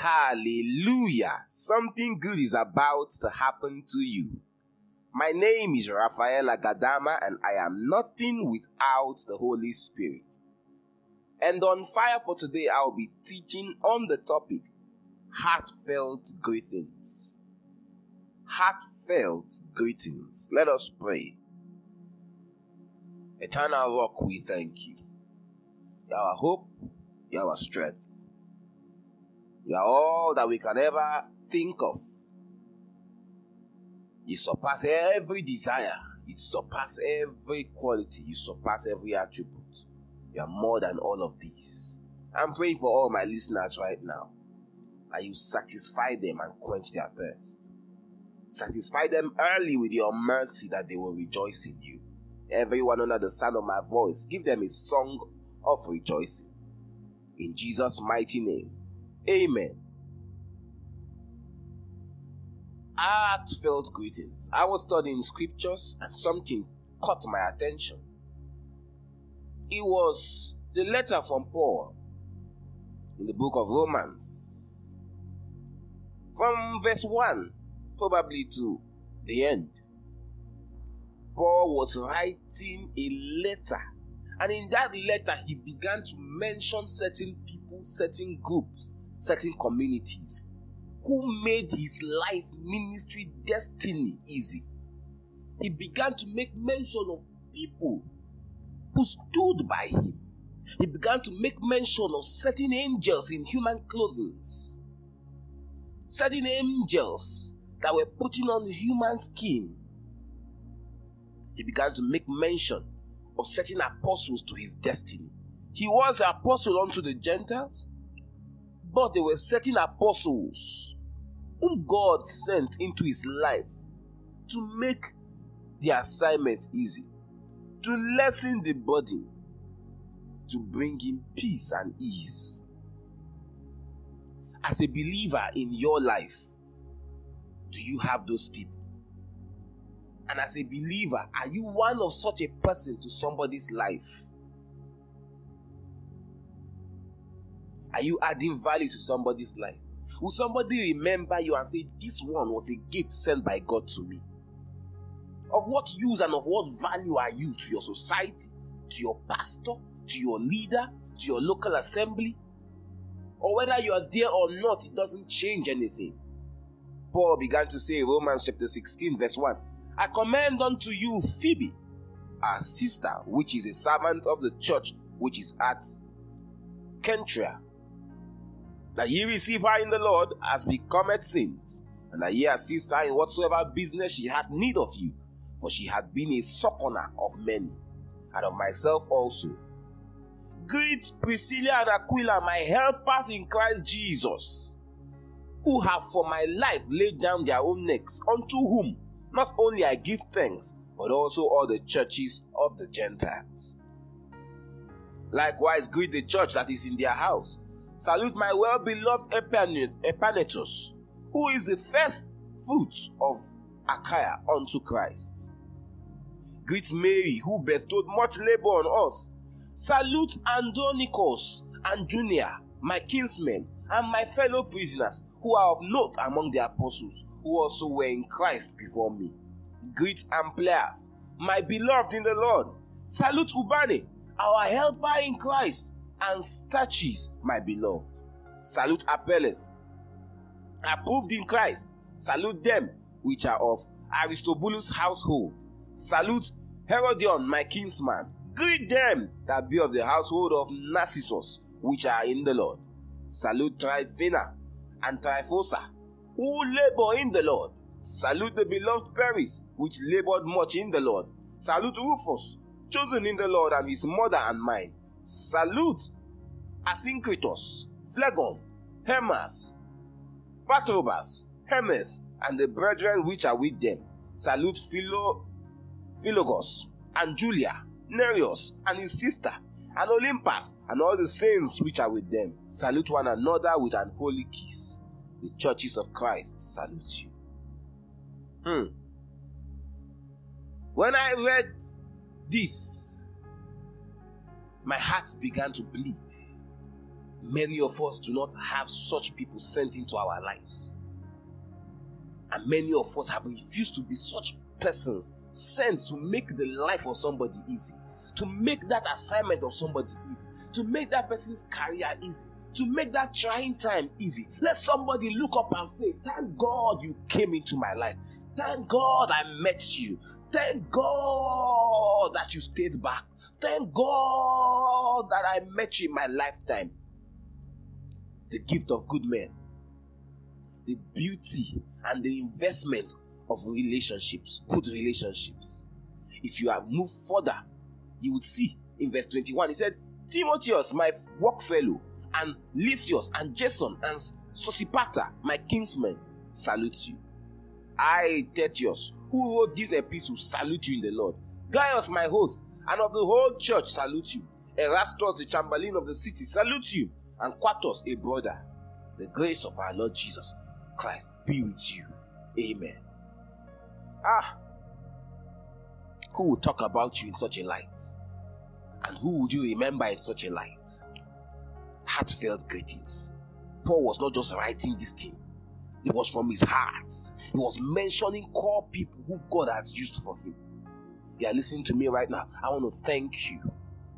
Hallelujah! Something good is about to happen to you. My name is Raphael Agadama and I am nothing without the Holy Spirit. And on fire for today, I'll be teaching on the topic heartfelt greetings. Heartfelt greetings. Let us pray. Eternal rock, we thank you. Our hope, our strength. You are all that we can ever think of. You surpass every desire. You surpass every quality. You surpass every attribute. You are more than all of these. I'm praying for all my listeners right now. That you satisfy them and quench their thirst. Satisfy them early with your mercy that they will rejoice in you. Everyone under the sound of my voice, give them a song of rejoicing. In Jesus' mighty name. Amen. Heartfelt greetings. I was studying scriptures and something caught my attention. It was the letter from Paul in the book of Romans. From verse 1 probably to the end. Paul was writing a letter, and in that letter, he began to mention certain people, certain groups, certain communities who made his life ministry destiny easy. He began to make mention of people who stood by him. He began to make mention of certain angels in human clothing, certain angels that were putting on human skin. He began to make mention of certain apostles to his destiny. He was an apostle unto the Gentiles, but there were certain apostles whom God sent into his life to make the assignment easy, to lessen the burden, to bring him peace and ease. As a believer in your life, do you have those people? And as a believer, are you one of such a person to somebody's life? Are you adding value to somebody's life? Will somebody remember you and say, This one was a gift sent by God to me? Of what use and of what value are you to your society, to your pastor, to your leader, to your local assembly? Or whether you are there or not, it doesn't change anything. Paul began to say, Romans chapter 16, verse 1 I commend unto you Phoebe, our sister, which is a servant of the church which is at Cenchrea that ye receive her in the Lord as becometh saints, and that ye assist her in whatsoever business she hath need of you, for she hath been a sojourner of many, and of myself also. Greet Priscilla and Aquila, my helpers in Christ Jesus, who have for my life laid down their own necks, unto whom not only I give thanks, but also all the churches of the Gentiles. Likewise, greet the church that is in their house. Salute my well beloved Epanetus, who is the first fruit of Achaia unto Christ. Greet Mary, who bestowed much labor on us. Salute Andronicus and Junia, my kinsmen, and my fellow prisoners, who are of note among the apostles, who also were in Christ before me. Greet Amplias, my beloved in the Lord. Salute Urbane, our helper in Christ and Stachys, my beloved. Salute Apelles, approved in Christ. Salute them which are of Aristobulus' household. Salute Herodion, my kinsman. Greet them that be of the household of Narcissus, which are in the Lord. Salute Tryphena and Tryphosa, who labor in the Lord. Salute the beloved Persis, which labored much in the Lord. Salute Rufus, chosen in the Lord, and his mother and mine. Salute Asyncritus, Phlegon, Hermas, Patrobas, Hermes, and the brethren which are with them. Salute Philo, Philogos, and Julia, Nereus, and his sister, and Olympas, and all the saints which are with them. Salute one another with an holy kiss. The churches of Christ salute you. Hmm. When I read this, my heart began to bleed. Many of us do not have such people sent into our lives. And many of us have refused to be such persons sent to make the life of somebody easy, to make that assignment of somebody easy, to make that person's career easy, to make that trying time easy. Let somebody look up and say, Thank God you came into my life. Thank God I met you. Thank God that you stayed back. Thank God that I met you in my lifetime. The gift of good men, the beauty and the investment of relationships, good relationships. If you have moved further, you would see in verse 21, he said, Timotheus, my work fellow, and Lucius and Jason and Sosipater, my kinsmen, salute you. I, Tertius, who wrote this epistle, salute you in the Lord. Gaius, my host, and of the whole church, salute you. Erastus, the chamberlain of the city, salute you. And Quartus, a brother. The grace of our Lord Jesus Christ be with you. Amen. Ah, who will talk about you in such a light? And who would you remember in such a light? Heartfelt greetings. Paul was not just writing this thing, it was from his heart. He was mentioning core people who God has used for him. You are listening to me right now. I want to thank you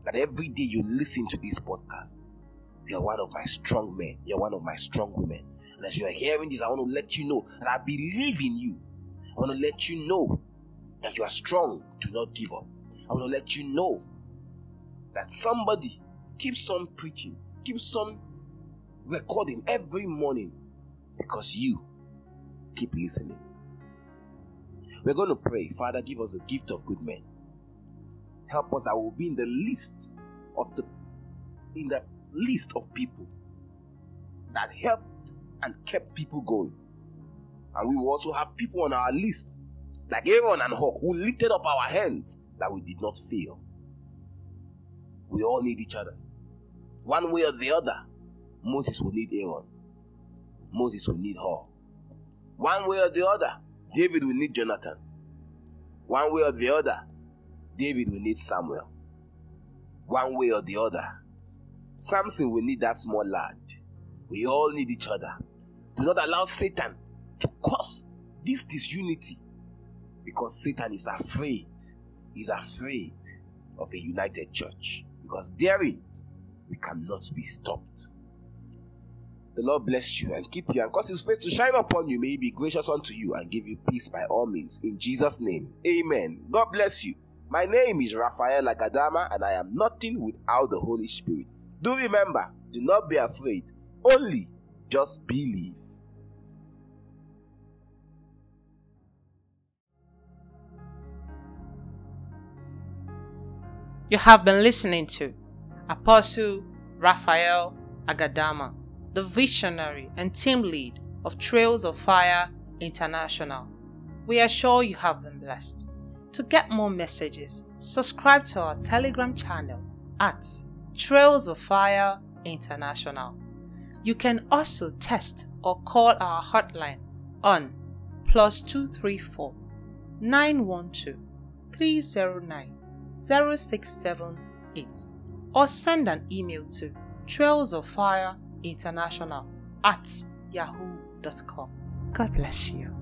that every day you listen to this podcast, you're one of my strong men, you're one of my strong women. And as you are hearing this, I want to let you know that I believe in you. I want to let you know that you are strong. Do not give up. I want to let you know that somebody keeps on preaching, keeps on recording every morning because you keep listening. We're going to pray, Father, give us a gift of good men. Help us that we'll be in the list of the in the list of people that helped and kept people going. And we will also have people on our list, like Aaron and Hur, who lifted up our hands that we did not fail. We all need each other. One way or the other, Moses will need Aaron. Moses will need Hur. One way or the other, David will need Jonathan. One way or the other, David will need Samuel. One way or the other, Samson will need that small lad. We all need each other. Do not allow Satan to cause this disunity because Satan is afraid. He's afraid of a united church because therein we cannot be stopped. The Lord bless you and keep you and cause his face to shine upon you. May he be gracious unto you and give you peace by all means. In Jesus' name, amen. God bless you. My name is Raphael Agadama and I am nothing without the Holy Spirit. Do remember, do not be afraid, only just believe. You have been listening to Apostle Raphael Agadama, the visionary and team lead of Trails of Fire International. We are sure you have been blessed. To get more messages, subscribe to our Telegram channel at Trails of Fire International. You can also text or call our hotline on plus 234 912 309 0678 or send an email to trails of fire international at yahoo.com. God bless you.